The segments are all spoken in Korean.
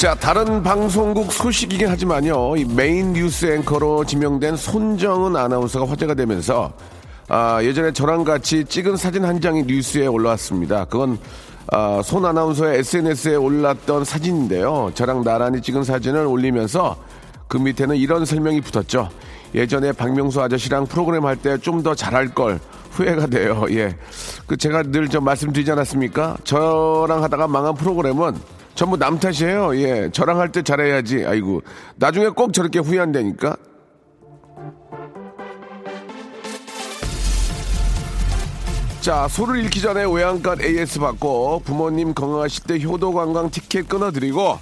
자, 다른 방송국 소식이긴 하지만요. 이 메인 뉴스 앵커로 지명된 손정은 아나운서가 화제가 되면서 아, 예전에 저랑 같이 찍은 사진 한 장이 뉴스에 올라왔습니다. 그건 아, 손 아나운서의 SNS에 올랐던 사진인데요. 저랑 나란히 찍은 사진을 올리면서 그 밑에는 이런 설명이 붙었죠. 예전에 박명수 아저씨랑 프로그램 할 때 좀 더 잘할 걸 후회가 돼요. 예. 그 제가 늘 좀 말씀드리지 않았습니까? 저랑 하다가 망한 프로그램은 전부 남 탓이에요. 예. 저랑 할 때 잘해야지. 아이고. 나중에 꼭 저렇게 후회한다니까. 자, 소를 잃기 전에 외양간 AS 받고 부모님 건강하실 때 효도 관광 티켓 끊어드리고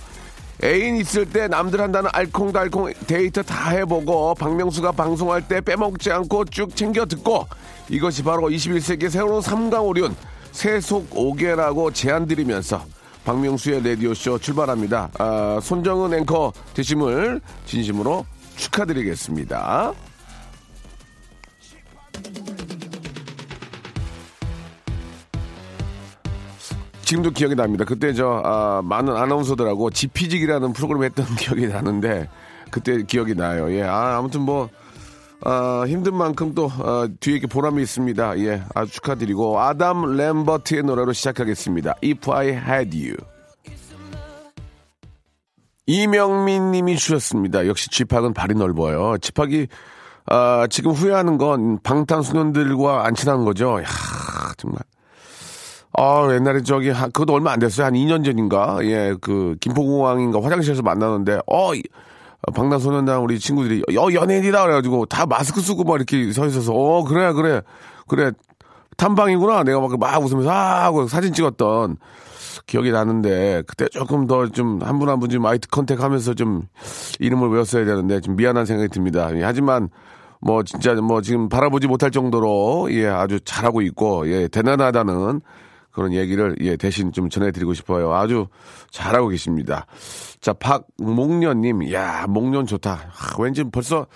애인 있을 때 남들 한다는 알콩달콩 데이터 다 해보고 박명수가 방송할 때 빼먹지 않고 쭉 챙겨 듣고 이것이 바로 21세기 새로운 삼강 오륜 세속 5개라고 제안 드리면서 박명수의 라디오쇼 출발합니다. 아, 손정은 앵커 되심을 진심으로 축하드리겠습니다. 지금도 기억이 납니다. 그때 저 아, 많은 아나운서들하고 지피직이라는 프로그램 했던 기억이 나는데 그때 기억이 나요. 예, 아, 아무튼 뭐 아, 힘든 만큼 또 아, 뒤에 이렇게 보람이 있습니다. 예, 아주 축하드리고 아담 램버트의 노래로 시작하겠습니다. If I Had You. 이명민 님이 주셨습니다. 역시 집학은 발이 넓어요. 집학이 아, 지금 후회하는 건 방탄소년들과 안 친한 거죠. 야, 정말. 아, 옛날에 저기, 한, 그것도 얼마 안 됐어요. 한 2년 전인가? 예, 그, 김포공항인가 화장실에서 만나는데, 어, 방탄소년단 우리 친구들이, 어, 연예인이다. 그래가지고, 다 마스크 쓰고 막 이렇게 서 있어서, 어, 그래, 그래, 그래. 탐방이구나. 내가 막, 막 웃으면서, 아, 하고 사진 찍었던 기억이 나는데, 그때 조금 더 좀, 한 분 한 분 좀 아이트 컨택 하면서 좀, 이름을 외웠어야 되는데, 좀 미안한 생각이 듭니다. 예, 하지만, 뭐, 진짜 뭐, 지금 바라보지 못할 정도로, 예, 아주 잘하고 있고, 예, 대단하다는, 그런 얘기를 예 대신 좀 전해드리고 싶어요. 아주 잘하고 계십니다. 자 박목련님, 야 목련 좋다. 아, 왠지 벌써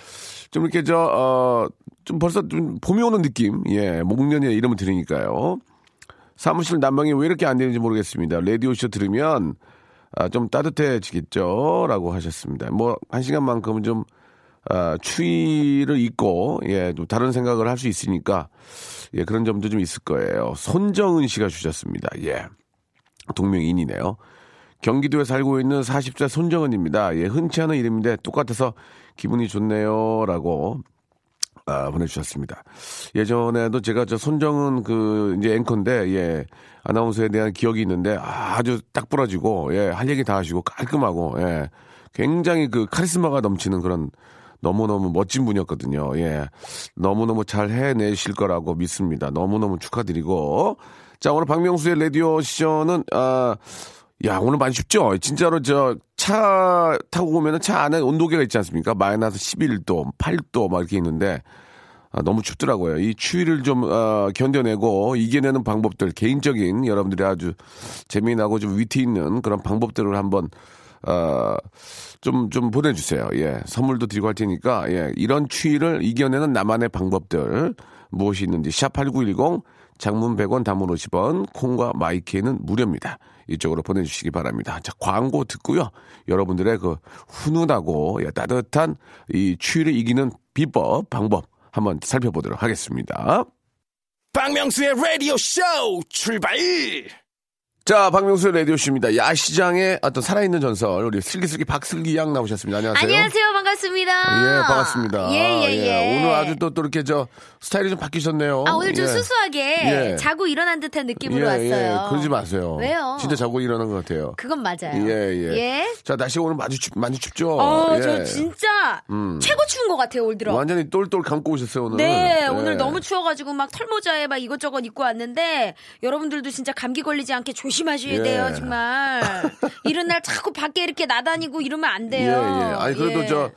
좀 이렇게 저 어 좀 벌써 좀 봄이 오는 느낌. 예 목련의 이름을 들으니까요. 사무실 난방이 왜 이렇게 안 되는지 모르겠습니다. 라디오 쇼 들으면 아, 좀 따뜻해지겠죠 라고 하셨습니다. 뭐 한 시간만큼은 좀 아, 추위를 잊고 예, 좀 다른 생각을 할 수 있으니까 예, 그런 점도 좀 있을 거예요. 손정은 씨가 주셨습니다. 예. 동명인이네요. 경기도에 살고 있는 40세 손정은입니다. 예, 흔치 않은 이름인데 똑같아서 기분이 좋네요. 라고 아, 보내주셨습니다. 예전에도 제가 저 손정은 그 이제 앵커인데 예 아나운서에 대한 기억이 있는데 아주 딱 부러지고 예할 얘기 다 하시고 깔끔하고 예 굉장히 그 카리스마가 넘치는 그런 너무너무 멋진 분이었거든요. 예 너무너무 잘 해내실 거라고 믿습니다. 너무너무 축하드리고 자 오늘 박명수의 라디오 시전은 아 야, 오늘 많이 춥죠? 진짜로 저 차 타고 오면은 차 안에 온도계가 있지 않습니까? 마이너스 11도, 8도 막 이렇게 있는데 아, 너무 춥더라고요. 이 추위를 좀 어, 견뎌내고 이겨내는 방법들 개인적인 여러분들이 아주 재미나고 좀 위트 있는 그런 방법들을 한번 어, 좀, 좀 보내주세요. 예. 선물도 드리고 할 테니까, 예. 이런 추위를 이겨내는 나만의 방법들, 무엇이 있는지, 샵8910, 장문 100원, 단문 50원, 콩과 마이키에는 무료입니다. 이쪽으로 보내주시기 바랍니다. 자, 광고 듣고요. 여러분들의 그 훈훈하고 예, 따뜻한 이 추위를 이기는 비법, 방법 한번 살펴보도록 하겠습니다. 박명수의 라디오 쇼 출발! 자, 박명수의 라디오쇼입니다. 야시장의 어떤 살아있는 전설, 우리 슬기슬기 박슬기 양 나오셨습니다. 안녕하세요. 안녕하세요. 반갑습니다. 예, 반갑습니다. 예, 예, 예. 오늘 아주 또, 또 이렇게 저 스타일이 좀 바뀌셨네요. 아, 오늘 좀 예. 수수하게 예. 자고 일어난 듯한 느낌으로 예, 왔어요. 예, 그러지 마세요. 왜요? 진짜 자고 일어난 것 같아요. 그건 맞아요. 예, 예. 예? 자, 날씨가 오늘 많이, 춥, 많이 춥죠? 어, 예. 저 진짜 최고 추운 것 같아요, 올 들어. 완전히 똘똘 감고 오셨어요, 오늘. 네, 예. 오늘 너무 추워가지고 막 털모자에 막 이것저것 입고 왔는데 여러분들도 진짜 감기 걸리지 않게 조심 하셔야 예. 돼요, 정말. 이런 날 자꾸 밖에 이렇게 나다니고 이러면 안 예, 돼요. 예. 아니, 그래도 예. 저,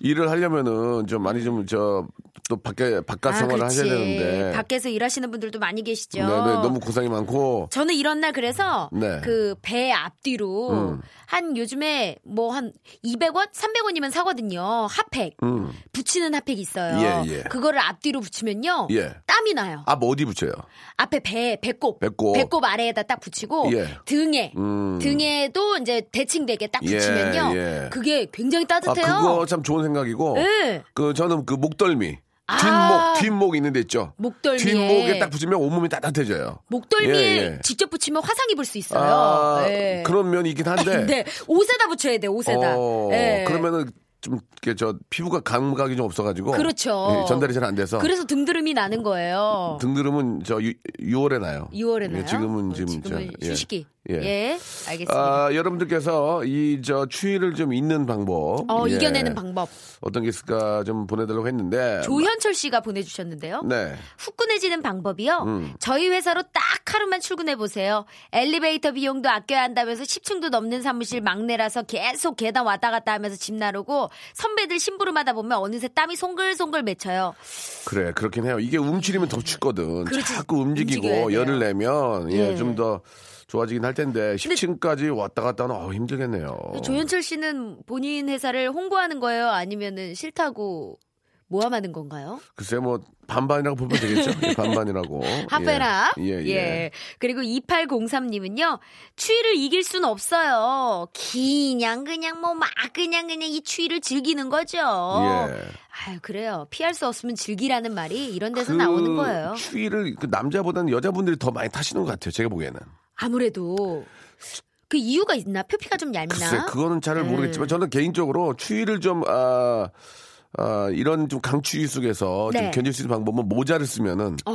일을 하려면은 좀 많이 좀, 저, 또 밖에, 바깥 아, 생활을 그치. 하셔야 되는데. 밖에서 일하시는 분들도 많이 계시죠. 네, 네, 너무 고생이 많고. 저는 이런 날 그래서 네. 그 배 앞뒤로 음. 한 요즘에 뭐 한 200원, 300원이면 사거든요. 핫팩. 음. 붙이는 핫팩 있어요. 예, 예. 그거를 앞뒤로 붙이면요. 예. 땀이 나요. 앞 어디 붙여요? 앞에 배, 배꼽. 배꼽. 아래에다 딱 붙이고 예. 등에. 음. 등에도 이제 대칭되게 딱 예, 붙이면요. 예. 그게 굉장히 아, 따뜻해요. 그거 참 좋은 생각이고. 네. 그, 저는 그 목덜미. 아. 뒷목, 뒷목 있는 데 있죠? 목덜미에. 뒷목에 딱 붙이면 온몸이 따뜻해져요. 목덜미에 예, 예. 직접 붙이면 화상 입을 수 있어요. 아, 예. 그런 면이 있긴 한데. 네. 옷에다 붙여야 돼, 옷에다. 어, 예. 그러면은 좀, 이렇게 저, 피부가 감각이 좀 없어가지고. 그렇죠. 예, 전달이 잘 안 돼서. 그래서 등드름이 나는 거예요. 등드름은 저 유, 6월에 나요. 6월에 나요? 예, 지금은 어, 지금 지금은 저, 예. 휴식기. 예. 예. 알겠습니다. 아, 여러분들께서 이 저 추위를 좀 잇는 방법, 어, 예, 이겨내는 방법. 어떤 게 있을까 좀 보내달라고 했는데. 조현철 씨가 보내주셨는데요. 네. 후끈해지는 방법이요. 음. 저희 회사로 딱 하루만 출근해 보세요. 엘리베이터 비용도 아껴야 한다면서 10층도 넘는 사무실 막내라서 계속 계단 왔다 갔다 하면서 집 나르고 선배들 심부름하다 보면 어느새 땀이 송글송글 맺혀요. 그래, 그렇긴 해요. 이게 움츠리면 더 춥거든. 그렇지. 자꾸 움직이고. 열을 내면 예, 예. 좀더 좋아지긴 할 텐데 10층까지 왔다 갔다 하면 어, 힘들겠네요. 조현철 씨는 본인 회사를 홍보하는 거예요? 아니면은 싫다고 모함하는 건가요? 글쎄 뭐 반반이라고 보면 되겠죠. 예, 반반이라고. 하페라. 예, 예. 예. 그리고 2803님은요, 추위를 이길 순 없어요. 그냥, 그냥, 뭐, 막, 그냥, 그냥 이 추위를 즐기는 거죠. 예. 아유, 그래요. 피할 수 없으면 즐기라는 말이 이런 데서 그 나오는 거예요. 추위를 그 남자보다는 여자분들이 더 많이 타시는 것 같아요. 제가 보기에는. 아무래도. 그 이유가 있나? 표피가 좀 얇나? 글쎄, 그거는 잘 네. 모르겠지만 저는 개인적으로 추위를 좀, 아, 아, 이런 좀 강추위 속에서 좀 네. 견딜 수 있는 방법은 모자를 쓰면은 어.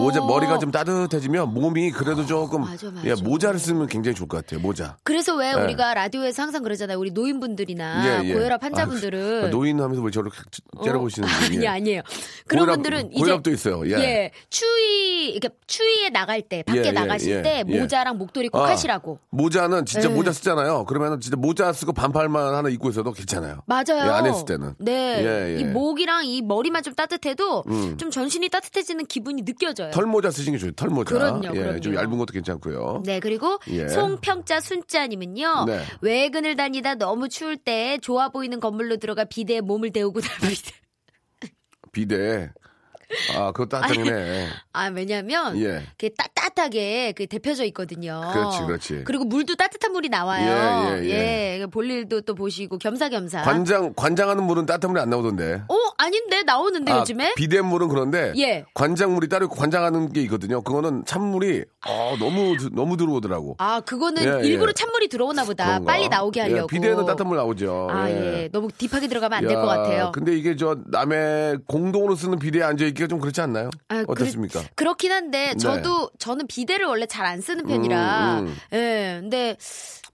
모자 머리가 좀 따뜻해지면 몸이 그래도 조금 맞아, 맞아. 예, 모자를 쓰면 굉장히 좋을 것 같아요. 모자. 그래서 왜 네. 우리가 라디오에서 항상 그러잖아요. 우리 노인분들이나 예, 예. 고혈압 환자분들은 아, 노인 하면서 왜 저렇게 째려보시는 어, 아니 예. 아니에요. 그런 고혈압- 분들은 고혈압도 있어요. 예. 추위 이렇게 추위에 나갈 때 밖에 예, 예, 나가실 예, 때 예. 모자랑 목도리 꼭 아, 하시라고. 모자는 진짜 예. 모자 쓰잖아요. 그러면은 진짜 모자 쓰고 반팔만 하나 입고 있어도 괜찮아요. 맞아요. 예, 안 했을 때는. 네. 예, 예. 이 목이랑 이 머리만 좀 따뜻해도 음. 좀 전신이 따뜻해지는 기분이 느껴져요. 털모자 쓰시는 게 좋아요. 털모자. 그럼요, 예, 그럼요. 좀 얇은 것도 괜찮고요. 네, 그리고 예. 송평자 순자님은요. 네. 외근을 다니다 너무 추울 때 좋아 보이는 건물로 들어가 비대에 몸을 데우고 나갑니다. 비대. 아, 그거 따뜻하네. 아, 왜냐면 예. 그게 따뜻하게 그 데펴져 있거든요. 그렇지, 그렇지. 그리고 물도 따뜻한 물이 나와요. 예, 예, 예. 볼일도 또 보시고 겸사겸사. 관장, 관장하는 물은 따뜻한 물이 안 나오던데. 어, 아닌데 나오는데 아, 요즘에? 비대물은 그런데 예. 관장물이 따로 관장하는 게 있거든요. 그거는 찬물이 어, 너무 드- 너무 들어오더라고. 아, 그거는 예, 예. 일부러 찬물이 들어오나 보다. 그런가? 빨리 나오게 예, 하려고. 비대에는 따뜻한 물 나오죠. 아, 예. 너무 딥하게 들어가면 안될 야, 것 같아요. 근데 이게 저 남의 공동으로 쓰는 비대에 앉아 있 기가 좀 그렇지 않나요? 아, 어떻습니까? 그 렇긴 한데 네. 저도 저는 비대를 원래 잘 안 쓰는 편이라 음, 음. 예 근데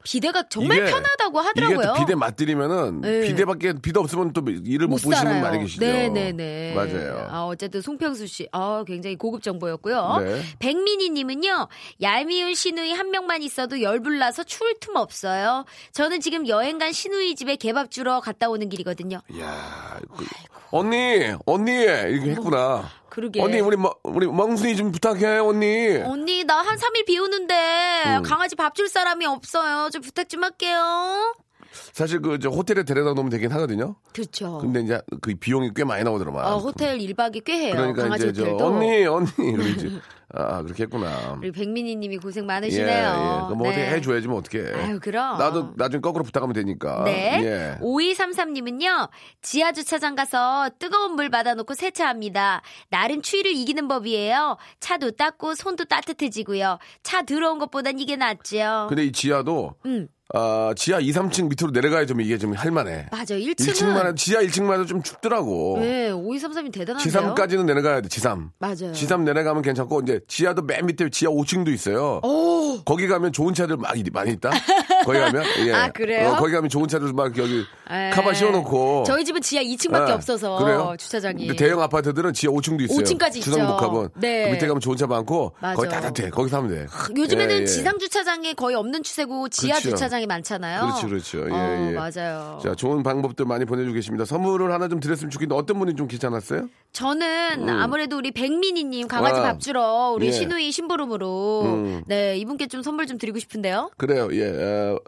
비대가 정말 이게- 편하다고 이게 하더라고요. 또 비대 맛들이면은 네. 비대밖에 비대 없으면 또 일을 못, 못 보시는 많이 계시죠. 네네네. 맞아요. 아, 어쨌든 송평수 씨, 아, 굉장히 고급 정보였고요. 네. 백민희님은요, 얄미운 시누이 한 명만 있어도 열불나서 추울 틈 없어요. 저는 지금 여행 간 시누이 집에 개밥 주러 갔다 오는 길이거든요. 야, 그- 언니, 언니 이렇게 했구나. 그러게. 언니 우리 멍- 우리 멍순이 좀 부탁해 언니. 언니, 나 한 3일 비 오는데 음. 강아지 밥 줄 사람이 없어요. 좀 부탁 좀 할게요. 사실 그 저 호텔에 데려다 놓으면 되긴 하거든요. 그렇죠. 근데 이제 그 비용이 꽤 많이 나오더라만. 어, 호텔 1박이 꽤 해요. 그러니까 이제 저 호텔도. 언니 언니 그러지. 아 그렇게 했구나. 우리 백민희 님이 고생 예, 많으시네요. 예. 그럼 뭐 어떻게 네. 해줘야지 뭐 어떻게. 아유, 그럼. 나도 나중에 거꾸로 부탁하면 되니까. 네. 예. 5233님은요, 지하 주차장 가서 뜨거운 물 받아놓고 세차합니다. 날은 추위를 이기는 법이에요. 차도 닦고 손도 따뜻해지고요. 차 들어온 것보단 이게 낫죠. 근데 이 지하도 음. 아 지하 2, 3층 밑으로 내려가야 좀 이게 좀 할만해. 맞아, 1층은. 1층만 지하 1층만 해도 좀 춥더라고. 네, 5233이 대단한데요. 지삼까지는 내려가야 돼. 지삼. 맞아요. 지삼 내려가면 괜찮고 이제 지하도 맨 밑에 지하 5층도 있어요. 오, 거기 가면 좋은 차들 많이 많이 있다. 거기 가면 예. 아, 그래요? 어, 거기 가면 좋은 차들 막 여기 에. 카바 씌워놓고 저희 집은 지하 2층밖에 예. 없어서 그래요? 주차장이. 근데 대형 아파트들은 지하 5층도 있어요. 5층까지 있죠. 주상복합은 네. 그 밑에 가면 좋은 차 많고 맞아. 거기 따뜻해. 거기서 하면 돼. 요즘에는 예, 예. 지상 주차장이 거의 없는 추세고 지하 그렇죠. 주차장이 많잖아요. 그렇죠, 그렇죠. 예, 어, 예. 맞아요. 자, 좋은 방법들 많이 보내주고 계십니다. 선물을 하나 좀 드렸으면 좋겠는데 어떤 분이 좀 귀찮았어요? 저는 아무래도 우리 백민희님 강아지 아. 밥 주러 우리 예. 신우이 심부름으로 음. 네 이분께 좀 선물 좀 드리고 싶은데요. 그래요, 예. 어,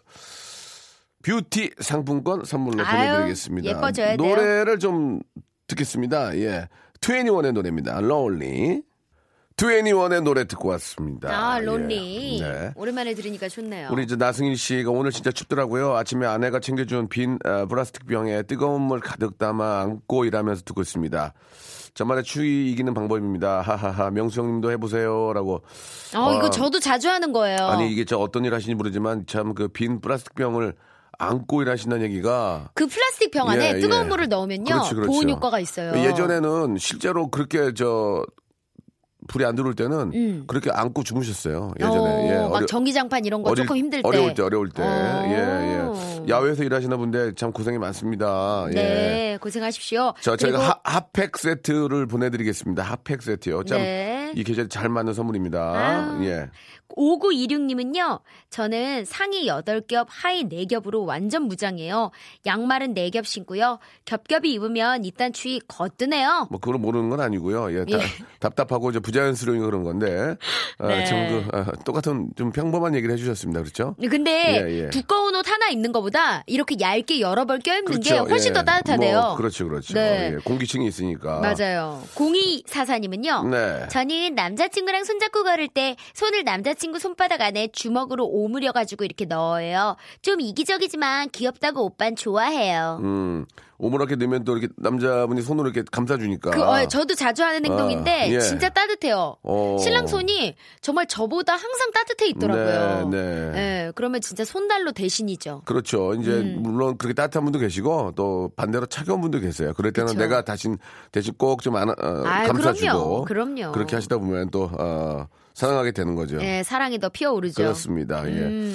뷰티 상품권 선물로 아유, 보내드리겠습니다. 예뻐져야 돼요. 노래를 좀 듣겠습니다. 예. 21의 노래입니다. Lonely. 21의 노래 듣고 왔습니다. 아 예. 론리 네. 오랜만에 들으니까 좋네요. 우리 이제 나승일 씨가 오늘 진짜 춥더라고요. 아침에 아내가 챙겨준 빈 어, 플라스틱 병에 뜨거운 물 가득 담아 안고 일하면서 듣고 있습니다. 저만의 추위 이기는 방법입니다. 하하하. 명수 형님도 해보세요라고. 어 이거 어, 저도 자주 하는 거예요. 아니 이게 저 어떤 일 하시는지 모르지만 참 그 빈 플라스틱 병을 안고 일하신다는 얘기가 그 플라스틱 병 안에 예, 뜨거운 예. 물을 넣으면요 그렇죠, 그렇죠. 보온 효과가 있어요. 예전에는 실제로 그렇게 저 불이 안 들어올 때는 음. 그렇게 안고 주무셨어요. 예전에. 어, 예, 막 어려- 전기장판 이런 거 어릴- 조금 힘들 때. 어려울 때, 어려울 때. 어. 예, 예. 야외에서 일하시는 분들 참 고생이 많습니다. 예. 네 고생하십시오. 자, 저희가 그리고 하, 핫팩 세트를 보내드리겠습니다. 핫팩 세트요. 참, 네. 이 계절에 잘 맞는 선물입니다. 아. 예. 5926님은요, 저는 상의 8겹, 하의 4겹으로 완전 무장이에요. 양말은 4겹 신고요. 겹겹이 입으면 이딴 추위 거뜨네요. 뭐, 그걸 모르는 건 아니고요. 예. 다- 예. 답답하고 이제 부 자연스러운 그런 건데. 아, 네. 참 그, 아, 똑같은 좀 평범한 얘기를 해주셨습니다. 그렇죠? 근데 예, 예. 두꺼운 옷 하나 입는 것보다 이렇게 얇게 여러 벌 껴입는 게 그렇죠. 훨씬 예. 더 따뜻하대요. 뭐, 그렇죠, 그렇죠. 네. 예. 공기층이 있으니까. 맞아요. 0244님은요. 네. 저는 남자친구랑 손잡고 걸을 때 손을 남자친구 손바닥 안에 주먹으로 오므려가지고 이렇게 넣어요. 좀 이기적이지만 귀엽다고 오빤 좋아해요. 음, 오므랗게 넣으면 또 이렇게 남자분이 손으로 이렇게 감싸주니까. 그, 어, 저도 자주 하는 행동인데 예. 진짜 따뜻해요. 어. 신랑 손이 정말 저보다 항상 따뜻해 있더라고요. 네, 네. 예, 그러면 진짜 손달로 대신이죠. 그렇죠. 이제 음. 물론 그렇게 따뜻한 분도 계시고 또 반대로 차가운 분도 계세요. 그럴 때는 그쵸. 내가 대신 대신 꼭좀 어, 감싸주고 그럼요. 그럼요. 그렇게 하시다 보면 또 어, 사랑하게 되는 거죠. 예, 사랑이 더 피어오르죠. 그렇습니다. 예.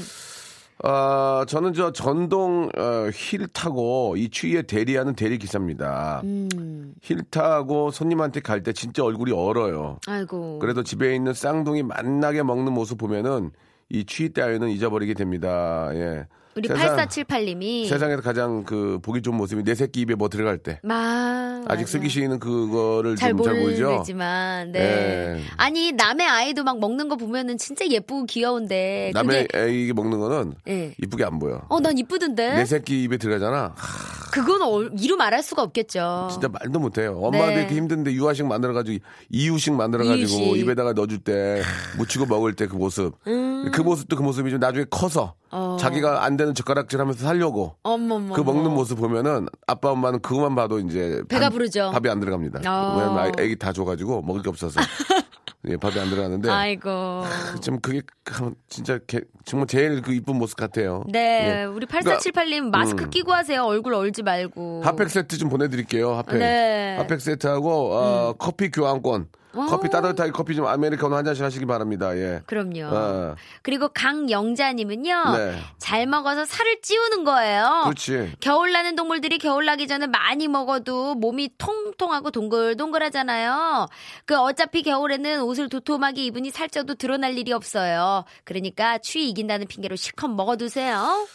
음, 아, 저는 저 전동 어, 휠 타고 이 추위에 대리하는 대리 기사입니다. 음, 휠 타고 손님한테 갈 때 진짜 얼굴이 얼어요. 아이고. 그래도 집에 있는 쌍둥이 만나게 먹는 모습 보면은 이 추위 따위는 잊어버리게 됩니다. 예. 우리 세상- 8478님이 세상에서 가장 그 보기 좋은 모습이 내 새끼 입에 뭐 들어갈 때 마, 아직. 슬기 씨는 그거를 잘 좀잘 보이죠. 모르지만, 네. 예. 아니 남의 아이도 막 먹는 거 보면은 진짜 예쁘고 귀여운데. 남의 애기 먹는 거는 예. 이쁘게 안 보여. 어, 난 이쁘던데. 내 새끼 입에 들어가잖아. 하, 그건 얼- 이루 말할 수가 없겠죠. 진짜 말도 못해요. 엄마도 네. 이렇게 힘든데 유아식 만들어가지고 이유식 만들어가지고 이유식. 입에다가 넣어줄 때 묻히고 먹을 때 그 모습. 그 모습도 그 모습이죠. 나중에 커서 음. 어. 자기가 안 되는 젓가락질 하면서 살려고 어머머. 그 먹는 모습 보면은 아빠 엄마는 그것만 봐도 이제 배가 밥- 부르죠. 밥이 안 들어갑니다. 어. 왜냐면 애기 다 줘가지고 먹을 게 없어서 예, 밥이 안 들어가는데 아이고. 좀 그게 참 진짜 개- 정말 제일 그 이쁜 모습 같아요. 네, 예. 우리 8478님 마스크 음. 끼고 하세요. 얼굴 얼지 말고. 핫팩 세트 좀 보내드릴게요. 핫팩. 네. 음. 핫팩 세트하고 어, 커피 교환권. 커피 따뜻하게 커피 좀 아메리카노 한 잔씩 하시기 바랍니다. 예. 그럼요. 어. 그리고 강영자님은요. 네. 잘 먹어서 살을 찌우는 거예요. 그렇지. 겨울 나는 동물들이 겨울 나기 전에 많이 먹어도 몸이 통통하고 동글동글하잖아요. 그 어차피 겨울에는 옷을 도톰하게 입으니 살쪄도 드러날 일이 없어요. 그러니까 추위 이긴다는 핑계로 실컷 먹어두세요.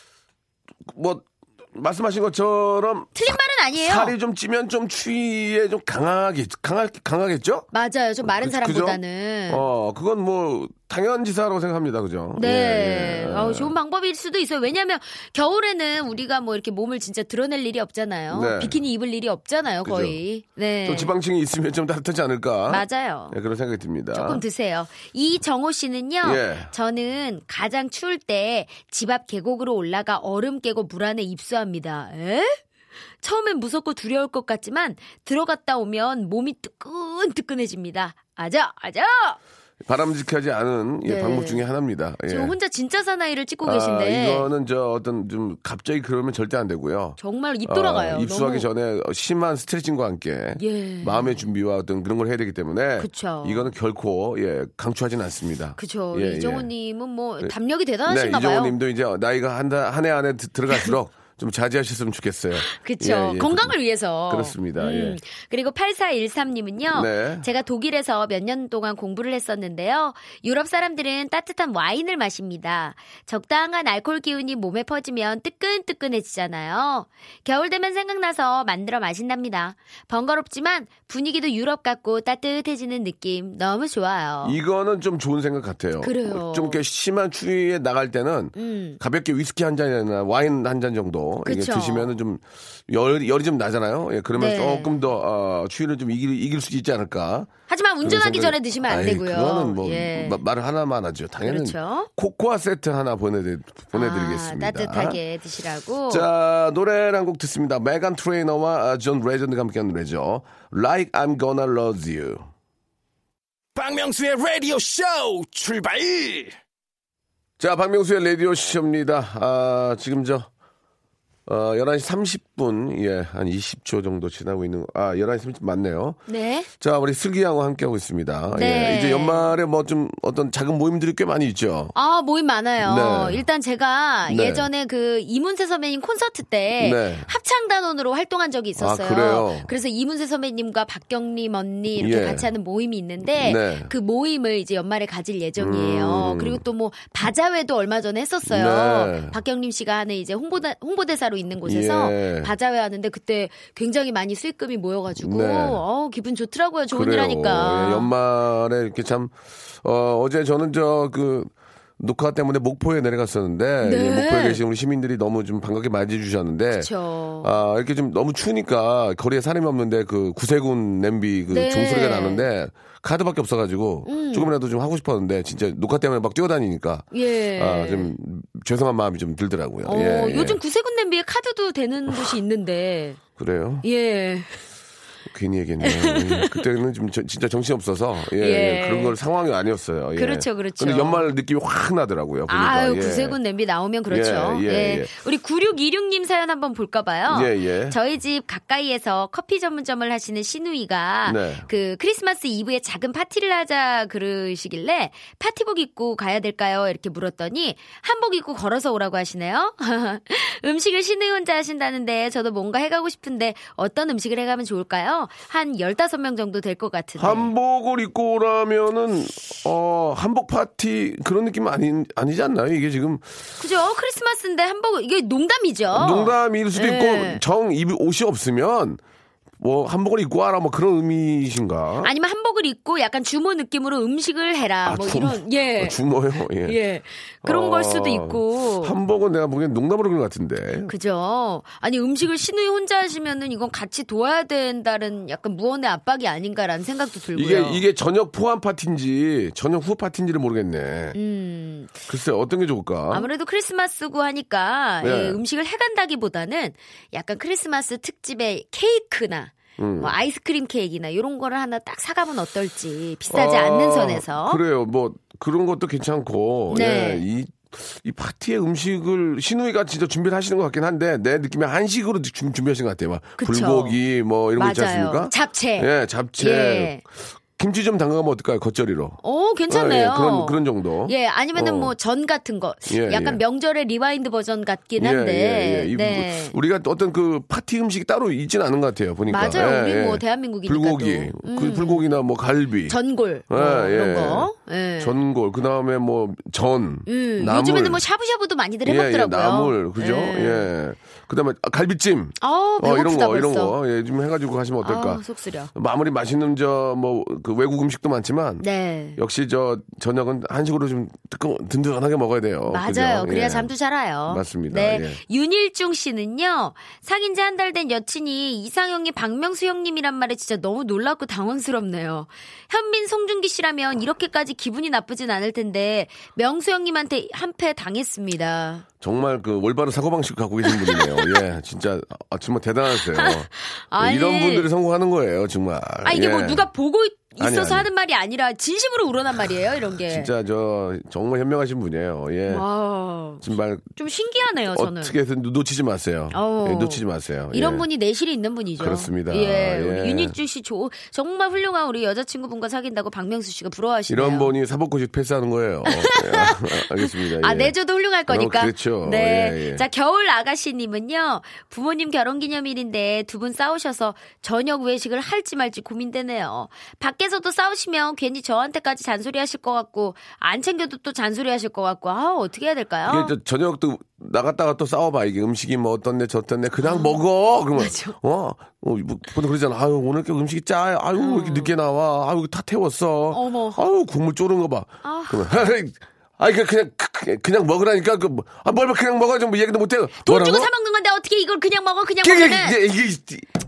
뭐 말씀하신 것처럼 틀린 말은 아니에요. 살이 좀 찌면 좀 추위에 좀 강하게 강하, 강하겠죠? 맞아요. 좀 마른 그- 사람보다는. 어, 그건 뭐 당연지사라고 생각합니다. 그죠? 네. 예, 예. 어, 좋은 방법일 수도 있어요. 왜냐하면 겨울에는 우리가 뭐 이렇게 몸을 진짜 드러낼 일이 없잖아요. 네. 비키니 입을 일이 없잖아요. 그죠. 거의. 네. 또 지방층이 있으면 좀 따뜻하지 않을까? 맞아요. 네, 그런 생각이 듭니다. 조금 드세요. 이정호 씨는요. 예. 저는 가장 추울 때 집 앞 계곡으로 올라가 얼음 깨고 물 안에 입수합니다. 에? 처음엔 무섭고 두려울 것 같지만 들어갔다 오면 몸이 뜨끈뜨끈해집니다. 아자, 아자! 바람직하지 않은 예, 네. 방법 중에 하나입니다. 예. 지금 혼자 진짜 사나이를 찍고 아, 계신데 이거는 저 어떤 좀 갑자기 그러면 절대 안 되고요. 정말 입 돌아가요. 아, 입수하기 너무. 전에 심한 스트레칭과 함께 예. 마음의 준비와 어떤 그런 걸 해야 되기 때문에 그쵸. 이거는 결코 예, 강추하진 않습니다. 그죠. 예, 예. 이정호님은 뭐 담력이 네, 대단하신가 봐요. 이정호님도 이제 나이가 한해 안에 드- 들어갈수록 좀 자제하셨으면 좋겠어요. 그쵸. 예, 예. 건강을 위해서. 그렇습니다. 예. 그리고 8413님은요. 네. 제가 독일에서 몇 년 동안 공부를 했었는데요. 유럽 사람들은 따뜻한 와인을 마십니다. 적당한 알코올 기운이 몸에 퍼지면 뜨끈뜨끈해지잖아요. 겨울 되면 생각나서 만들어 마신답니다. 번거롭지만 분위기도 유럽 같고 따뜻해지는 느낌 너무 좋아요. 이거는 좀 좋은 생각 같아요. 그래요. 좀 이렇게 심한 추위에 나갈 때는 음. 가볍게 위스키 한 잔이나 와인 한 잔 정도 이게. 드시면은 좀 열, 열이 좀 나잖아요. 예, 그러면 네. 조금 더 어, 추위를 좀 이길, 이길 수 있지 않을까. 하지만 운전하기 전에 드시면 안 아이, 되고요. 그거는 뭐 예. 마- 말을 하나만 하죠. 당연히 그렇죠. 코코아 세트 하나 보내드, 보내드리겠습니다. 아, 따뜻하게 드시라고. 자, 노래를 한 곡 듣습니다. 메간 트레이너와 아, 존 레전드가 함께한 노래죠. Like I'm Gonna Lose You. 박명수의 라디오 쇼 출발! 자, 박명수의 라디오 쇼입니다. 아, 지금 저, 어, 11시 30분, 예, 한 20초 정도 지나고 있는, 아, 11시 30분 맞네요. 네. 자, 우리 슬기양과 함께하고 있습니다. 네. 예, 이제 연말에 뭐 좀 어떤 작은 모임들이 꽤 많이 있죠. 아, 모임 많아요. 네. 일단 제가 네. 예전에 그 이문세 선배님 콘서트 때 네. 합창단원으로 활동한 적이 있었어요. 아, 그래요? 그래서 이문세 선배님과 박경림 언니 이렇게 예. 같이 하는 모임이 있는데 네. 그 모임을 이제 연말에 가질 예정이에요. 음. 그리고 또 뭐 바자회도 얼마 전에 했었어요. 네. 박경림 씨가 하는 이제 홍보대, 홍보대사로 있는 곳에서 예. 바자회 하는데 그때 굉장히 많이 수익금이 모여가지고 네. 어, 기분 좋더라고요. 좋은 일 그래요. 하니까. 예, 연말에 이렇게 참, 어, 어제 저는 저, 그, 녹화 때문에 목포에 내려갔었는데, 네. 예, 목포에 계신 우리 시민들이 너무 좀 반갑게 맞이해주셨는데. 아, 이렇게 좀 너무 추우니까 거리에 사람이 없는데 그 구세군 냄비 그 네. 음. 종소리가 나는데 카드밖에 없어가지고 조금이라도 좀 하고 싶었는데 진짜 녹화 때문에 막 뛰어다니니까 예. 아, 좀 죄송한 마음이 좀 들더라고요. 어, 예, 예. 요즘 구세군 냄비에 카드도 되는 곳이 있는데. 그래요? 예. 괜히 얘기했네요. 예. 그때는 좀 저- 진짜 정신 없어서 예, 예. 예. 그런 걸 상황이 아니었어요. 예. 그렇죠, 그렇죠. 근데 연말 느낌이 확 나더라고요. 보니까. 아유, 예. 구세군 냄비 나오면 그렇죠. 예. 우리 9626님 사연 한번 볼까봐요. 예, 예. 저희 집 가까이에서 커피 전문점을 하시는 시누이가 네. 그 크리스마스 이브에 작은 파티를 하자 그러시길래 파티복 입고 가야 될까요? 이렇게 물었더니 한복 입고 걸어서 오라고 하시네요. 음식을 시누이 혼자 하신다는데 저도 뭔가 해가고 싶은데 어떤 음식을 해가면 좋을까요? 한 15명 정도 될 것 같은데. 한복을 입고 오라면은 어 한복 파티 그런 느낌 아니 아니지 않나요? 이게 지금 그죠? 크리스마스인데 한복 이게 농담이죠. 농담일 수도 예. 있고 정입 옷이 없으면 뭐 한복을 입고 와라 뭐 그런 의미이신가? 아니면 한복을 입고 약간 주모 느낌으로 음식을 해라. 아, 뭐 주모. 이런 예. 아, 주모요. 예. 예. 그런 어, 걸 수도 있고. 한복은 내가 보기엔 농담으로 그런 것 같은데. 그죠. 아니 음식을 시누이 혼자 하시면은 이건 같이 도와야 된다는 약간 무언의 압박이 아닌가라는 생각도 들고요. 이게 이게 저녁 포함 파티인지 저녁 후 파티인지를 모르겠네. 음, 글쎄 어떤 게 좋을까? 아무래도 크리스마스고 하니까 네. 예, 음식을 해간다기보다는 약간 크리스마스 특집의 케이크나 음. 뭐 아이스크림 케이크나 이런 거를 하나 딱 사가면 어떨지 비싸지 않는 선에서. 아, 그래요. 뭐 그런 것도 괜찮고. 네. 예, 이, 이 파티의 음식을 시누이가 진짜 준비를 하시는 것 같긴 한데 내 느낌에 한식으로 준- 준비하신 것 같아요. 막 그쵸. 불고기 뭐 이런 거 있지 맞아요. 않습니까? 잡채. 예, 잡채. 예. 김치 좀 담가면 어떨까요? 겉절이로. 오, 괜찮네요. 아, 예, 그런 그런 정도. 예, 아니면은 어. 뭐전 같은 거. 예, 약간 예. 명절의 rewind 버전 같긴 예, 한데. 예, 예. 이 네. 뭐, 우리가 어떤 그 파티 음식이 따로 있지는 않은 것 같아요. 보니까. 맞아요. 예, 우리 예. 뭐 대한민국이니까 불고기, 또. 음. 그 불고기나 뭐 갈비, 전골 뭐 예, 예. 거. 예. 전골, 그 다음에 뭐 전, 음, 나물. 요즘에는 뭐 샤브샤브도 많이들 예, 예, 해먹더라고요. 나물, 그죠? 예. 그다음에 아, 갈비찜. 아우, 어, 이런 거, 이런. 거, 예, 좀 해 가지고 하시면 어떨까? 아, 속 쓰려. 마무리 맛있는 저 뭐 그 외국 음식도 많지만 네. 역시 저 저녁은 한식으로 좀 뜨끈 든든하게 먹어야 돼요. 맞아요. 그죠? 그래야 예. 잠도 잘 와요. 맞습니다. 네. 예. 윤일중 씨는요, 사귄 지 한 달 된 여친이 이상형이 박명수 형님이란 말에 진짜 너무 놀랍고 당황스럽네요. 현빈, 송중기 씨라면 이렇게까지 기분이 나쁘진 않을 텐데, 명수 형님한테 한 패 당했습니다. 정말 그 올바른 사고방식 갖고 계신 분이네요. 예, 진짜 아, 정말 대단하세요. 아니. 이런 분들이 성공하는 거예요, 정말. 아, 이게 예. 뭐 누가 보고, 있- 있어서 아니. 하는 말이 아니라 진심으로 우러난 말이에요, 이런 게. 진짜 저 정말 현명하신 분이에요. 예. 와, 정말 좀 신기하네요, 저는. 어떻게 해서 놓치지 마세요. 어. 예, 놓치지 마세요. 이런 예. 분이 내실이 있는 분이죠. 그렇습니다. 예, 우리 예. 윤익주 씨 조, 정말 훌륭한 우리 여자친구분과 사귄다고 박명수 씨가 부러워하시네요. 이런 분이 사법고시 패스하는 거예요. 예. 알겠습니다. 아, 예. 내줘도 훌륭할 거니까. 어, 그렇죠. 네. 예, 예. 자, 겨울 아가씨님은요, 부모님 결혼 기념일인데 두 분 싸우셔서 저녁 외식을 할지 말지 고민되네요. 밖에 서도 싸우시면 괜히 저한테까지 잔소리 하실 것 같고, 안 챙겨도 또 잔소리 하실 것 같고, 아, 어떻게 해야 될까요? 이게 저 저녁도 나갔다가 또 싸워봐. 이게 음식이 뭐 어떻네 저떻네. 그냥 먹어. 그러면 어, 어 뭐, 보통 그러잖아. 아유 오늘 게 음식이 짜요 아유 왜 이렇게 늦게 나와? 아유 다 태웠어. 어머. 아유 국물 쪼른 거봐. 그러면 아이 그 그냥 그- 그냥 먹으라니까 그 아 뭘 그냥 먹어 좀 얘기도 못해 돈 주고 사먹는 건데 어떻게 이걸 그냥 먹어? 그냥 이게 먹으면. 이게 이게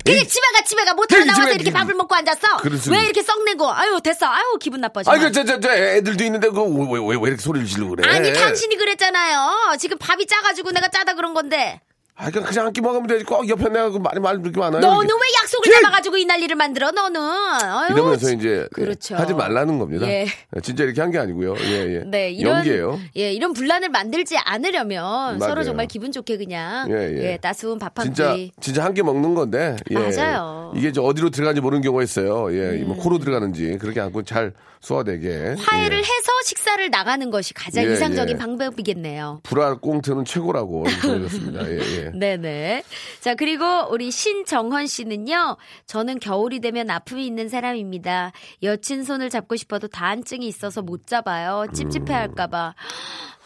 그냥 집에 가, 집에 가. 이게 나와서 집에- 이렇게 밥을 먹고 앉았어? 그렇습니다. 왜 이렇게 썩내고? 아유, 됐어. 아유, 기분 나빠져. 아이 그저 저 저 애들도 있는데 그왜왜 왜, 왜 이렇게 소리를 지르고 그래 아니, 당신이 그랬잖아요. 지금 밥이 짜가지고 내가 짜다 그런 건데. 아 그냥 그냥 한끼 먹으면 되지 꼭 옆에 내가 그 말이 말 그렇게 많아요 너는. 왜 약속을 예! 잡아가지고 이 난리를 만들어, 너는? 아유, 이러면서 참. 이제 그렇죠. 하지 말라는 겁니다. 예. 진짜 이렇게 한 게 아니고요. 예, 예. 네, 이런 연기예요. 예, 이런 분란을 만들지 않으려면 서로 맞아요. 정말 기분 좋게 그냥 예, 예. 따스운 밥한 진짜 끼. 진짜 한개 먹는 건데 예. 맞아요. 음. 이게 저 어디로 들어가는지 모르는 경우가 있어요. 예, 뭐 코로 들어가는지 그렇게 않고 잘 소화되게 화해를 예. 해서 식사를 나가는 것이 가장 예, 이상적인 예. 방법이겠네요. 불알 꽁트는 최고라고 보내줬습니다. 예, 예. 네네. 자, 그리고 우리 신정헌 씨는요, 저는 겨울이 되면 아픔이 있는 사람입니다. 여친 손을 잡고 싶어도 다한증이 있어서 못 잡아요. 찝찝해 할까봐.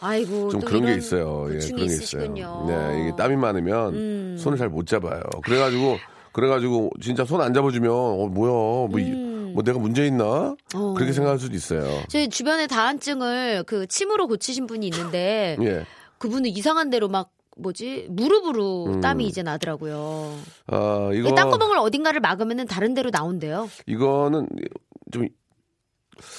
아이고. 좀또 그런 게 있어요. 예, 그런 게 있으시군요. 음. 있어요. 네, 이게 땀이 많으면 손을 잘 못 잡아요. 그래가지고 그래가지고 진짜 손 안 잡아주면 어 뭐야 뭐, 이- 음. 뭐 내가 문제 있나 그렇게 생각할 수도 있어요. 저희 주변에 다한증을 그 침으로 고치신 분이 있는데, 예. 그분은 이상한 대로 막, 뭐지? 무릎으로 음. 땀이 이제 나더라고요. 아 이거 땀구멍을 어딘가를 막으면 다른 데로 나온대요. 이거는 좀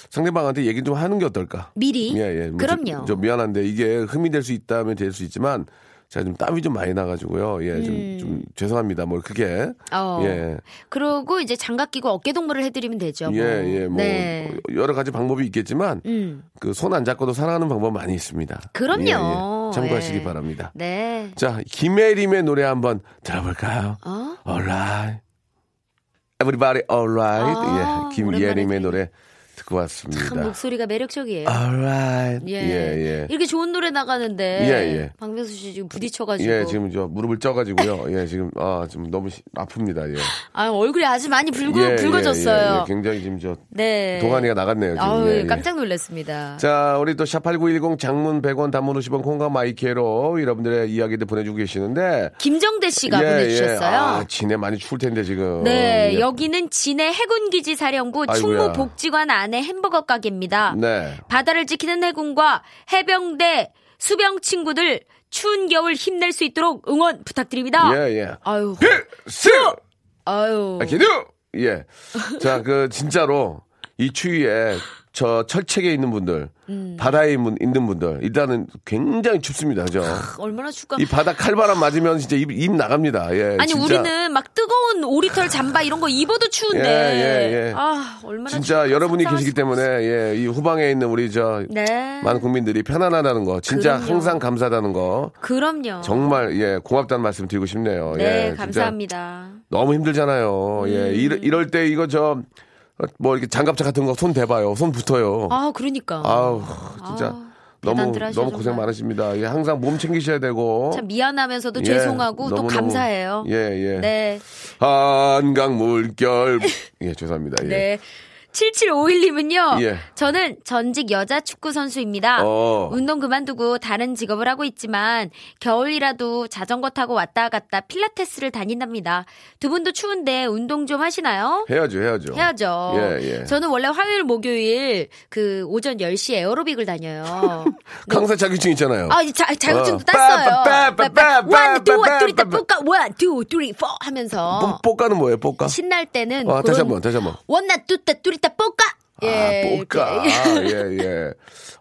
상대방한테 얘기 좀 하는 게 어떨까? 미리. 예, 예. 뭐 그럼요. 좀, 좀 미안한데 이게 흠이 될 수 있다면 될 수 있지만 제가 좀 땀이 좀 많이 나가지고요. 예, 좀, 좀 죄송합니다. 뭐 그렇게. 음. 어. 예. 그러고 이제 장갑 끼고 어깨 동무를 해드리면 되죠. 뭐. 예, 예, 뭐 네. 여러 가지 방법이 있겠지만 음. 그손 안 잡고도 사랑하는 방법 많이 있습니다. 그럼요. 예, 예. 참고하시기 예. 바랍니다. 네. 자, 김혜림의 노래 한번 들어볼까요? 어? Alright. Everybody alright. 아, 예, 김예림의 노래 듣고 왔습니다. 참 목소리가 매력적이에요. alright. 예. 예, 예. 이렇게 좋은 노래 나가는데 예, 예. 박명수 씨 지금 부딪혀가지고 예, 지금 저 무릎을 쪄가지고요. 예, 지금 아 지금 너무 시- 아픕니다. 예. 아 얼굴이 아주 많이 붉어 예, 예, 붉어졌어요. 예, 예. 굉장히 지금 저 네. 동안이가 나갔네요. 지금. 아우 예, 예. 깜짝 놀랐습니다. 자, 우리 또 샵8910 장문 100원 단문 50원 콩과 마이케로 여러분들의 이야기들 보내주고 계시는데 김정대 씨가 예, 보내주셨어요. 예. 아, 진해 많이 추울 텐데 지금. 네, 예. 여기는 진해 해군기지 사령부. 충무복지관 안에 햄버거 가게입니다. 네. 바다를 지키는 해군과 해병대 수병 친구들 추운 겨울 힘낼 수 있도록 응원 부탁드립니다. 예, 예. 아유, 필수! 아유. 아, 기도! 예. 자, 그, 진짜로, 이 추위에, 저, 철책에 있는 분들, 음. 바다에 있는 분들, 일단은 굉장히 춥습니다. 그죠? 얼마나 춥까. 이 바다 칼바람 맞으면 진짜 입, 입 나갑니다. 예. 아니 진짜, 우리는 막 뜨거운 오리털 잠바 이런 거 입어도 추운데. 예, 예, 예. 아 얼마나 진짜 여러분이 계시기 때문에. 예, 이 후방에 있는 우리 저, 네. 많은 국민들이 편안하다는 거, 진짜 그럼요. 항상 감사하다는 거, 그럼요. 정말, 예, 고맙다는 말씀 드리고 싶네요. 네, 예, 감사합니다. 너무 힘들잖아요. 예, 음. 이럴, 이럴 때 이거 저, 뭐 이렇게 장갑차 같은 거 손 대봐요. 손 붙어요. 아, 그러니까. 아우 진짜 아, 너무 너무 고생. 많으십니다. 예, 항상 몸 챙기셔야 되고 참 미안하면서도 예, 죄송하고 또 너무너무- 감사해요. 예, 예. 네. 한강 물결 예, 죄송합니다. 예. 네. 7751님은요. 예. 저는 전직 여자 축구 선수입니다. 어. 운동 그만두고 다른 직업을 하고 있지만 겨울이라도 자전거 타고 왔다 갔다 필라테스를 다닌답니다. 두 분도 추운데 운동 좀 하시나요? 해야죠, 해야죠. 해야죠. 예, 예. 저는 원래 화요일, 목요일 그 오전 10시에 에어로빅을 다녀요. 강사 자격증 있잖아요. 아, 이 자, 자격증도 어. 땄어요. 빠빠, 빠빠, one, two, 빠빠, three, 다 빠빠. 뽀까, one, two, three, four 하면서 뽀- 뽀까는 뭐예요, 뽀까? 신날 때는 아, 다시 그런 한 번, 다시 한 번. 원나 뚜따 뚜리 따 뽀까 예, 아, 뽀까. 예, 예.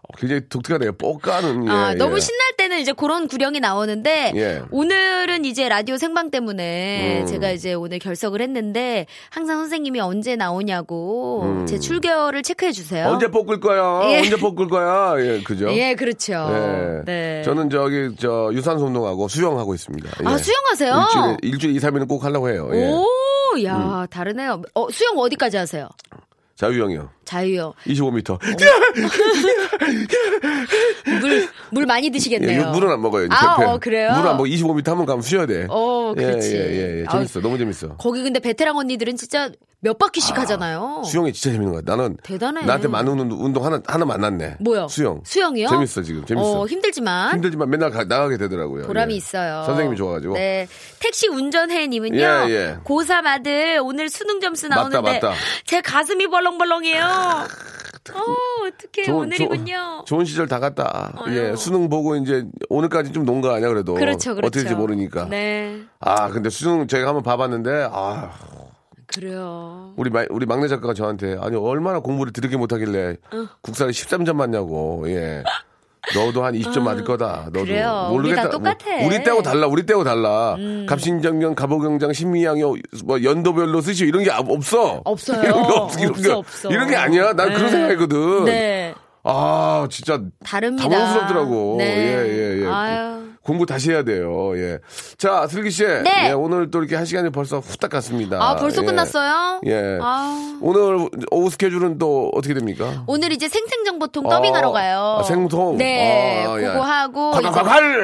어, 굉장히 독특하네요. 뽀까는. 예, 아, 너무 예. 신날 때는 이제 그런 구령이 나오는데 예. 오늘은 이제 라디오 생방 때문에 음. 제가 이제 오늘 결석을 했는데 항상 선생님이 언제 나오냐고 제 출결을 체크해 주세요. 음. 언제 볶을 거야? 예. 언제 볶을 거야? 예, 그죠? 예, 그렇죠. 예. 네. 저는 저기 저 유산소 운동하고 수영하고 있습니다. 아, 예. 수영하세요? 일주일에 일주일에 2, 3일은 꼭 하려고 해요. 예. 음. 오, 야, 다르네요. 어, 수영 어디까지 하세요? 자유형이요. 자유요. 25m. 물, 물 많이 예, 드시겠네요. 이거 물은 안 먹어요. 아, 배- 어, 그래요? 물은 안 먹어. 25m 한번 가면 쉬어야 돼. 어, 예, 그렇지. 예, 예, 예. 재밌어. 너무 재밌어. 거기 근데 베테랑 언니들은 진짜 몇 바퀴씩 하잖아요. 수영이 진짜 재밌는 거야. 나는 대단해. 나한테 맞는 운동, 하나 하나 만났네. 뭐요? 수영. 수영이요? 재밌어 지금. 재밌어. 어, 힘들지만 힘들지만 맨날 가- 나가게 되더라고요. 보람이 예. 있어요. 선생님이 좋아가지고. 네. 택시 운전해님은요. 예, 예. 고3 아들 오늘 수능 점수 맞다, 나오는데 맞다. 제 가슴이 벌렁벌렁해요. 어, 어떡해. 좋은- 오늘이군요. 좋은 시절 다 갔다. 아유. 예, 수능 보고 이제 오늘까지 좀 논 거 아니야 그래도. 그렇죠, 그렇죠. 어떻게 될지 모르니까. 네. 아, 근데 수능 제가 한번 봐봤는데 아, 그래요. 우리 마- 우리 막내 작가가 저한테 아니 얼마나 공부를 드럽게 못하길래 어. 국사를 13점 맞냐고. 예. 너도 한 20점 맞을 거다. 너도 어. 그래요. 우리 다 똑같아. 음. 뭐, 우리 때하고 달라. 우리 때하고 달라. 갑신정경, 갑오경장, 신미양요, 뭐 연도별로 쓰시오 이런 게 없어. 없어요. 이런 게 없, 이런 없어, 게, 없어. 이런 게 아니야. 난 그런 네. 생각이거든. 네. 아, 진짜 다릅니다. 당황스럽더라고. 네. 예, 예, 예. 아유. 공부 다시 해야 돼요. 예. 자, 슬기 씨. 네. 예, 오늘 또 이렇게 한 시간이 벌써 후딱 갔습니다. 아, 벌써 예. 끝났어요? 예. 아. 오늘 오후 스케줄은 또 어떻게 됩니까? 오늘 이제 생생정보통 더빙하러 어, 가요. 아, 생통? 네, 아, 그거 예. 하고 콸!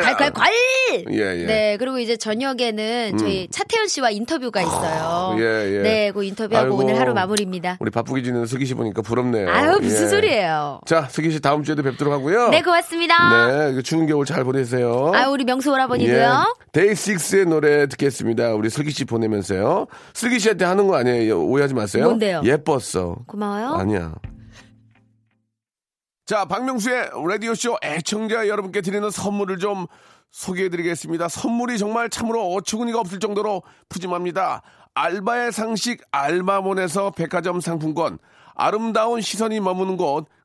콸콸콸. 예, 예. 네, 그리고 이제 저녁에는 저희 차태현 씨와 인터뷰가 있어요. 예, 예. 네, 그 인터뷰하고 아이고. 오늘 하루 마무리입니다. 우리 바쁘게 지내는 슬기 씨 보니까 부럽네요. 아유, 무슨 예. 소리예요? 자, 슬기 씨 다음 주에도 뵙도록 하고요. 네, 고맙습니다. 네, 추운 겨울 잘 보내세요. 아, 우리 명수 오라버니도요. 예. 데이식스의 노래 듣겠습니다. 우리 슬기 씨 보내면서요. 슬기 씨한테 하는 거 아니에요. 오해하지 마세요. 뭔데요? 예뻤어. 고마워요. 아니야. 자, 박명수의 라디오쇼 애청자 여러분께 드리는 선물을 좀 소개해드리겠습니다. 선물이 정말 참으로 어처구니가 없을 정도로 푸짐합니다. 알바의 상식 알마몬에서 백화점 상품권, 아름다운 시선이 머무는 곳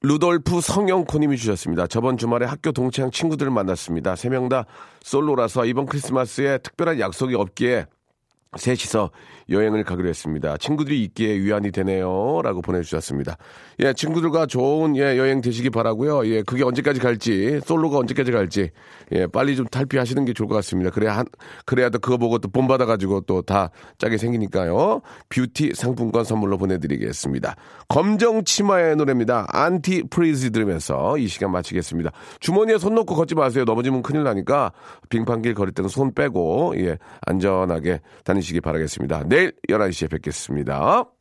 루돌프 성영코님이 주셨습니다. 저번 주말에 학교 동창 친구들을 만났습니다. 세 명 다 솔로라서 이번 크리스마스에 특별한 약속이 없기에 셋이서 여행을 가기로 했습니다. 친구들이 있기에 위안이 되네요. 라고 보내주셨습니다. 예, 친구들과 좋은 예, 여행 되시기 바라고요 예, 그게 언제까지 갈지, 솔로가 언제까지 갈지, 예, 빨리 좀 탈피하시는 게 좋을 것 같습니다. 그래야 한, 그래야 또 그거 보고 또 본받아가지고 또다 짜게 생기니까요. 뷰티 상품권 선물로 보내드리겠습니다. 검정 치마의 노래입니다. Antifreeze 들으면서 이 시간 마치겠습니다. 주머니에 손 놓고 걷지 마세요. 넘어지면 큰일 나니까 빙판길 걸을 때는 손 빼고, 예, 안전하게 다니시기 바라겠습니다. 내일 11시에 뵙겠습니다.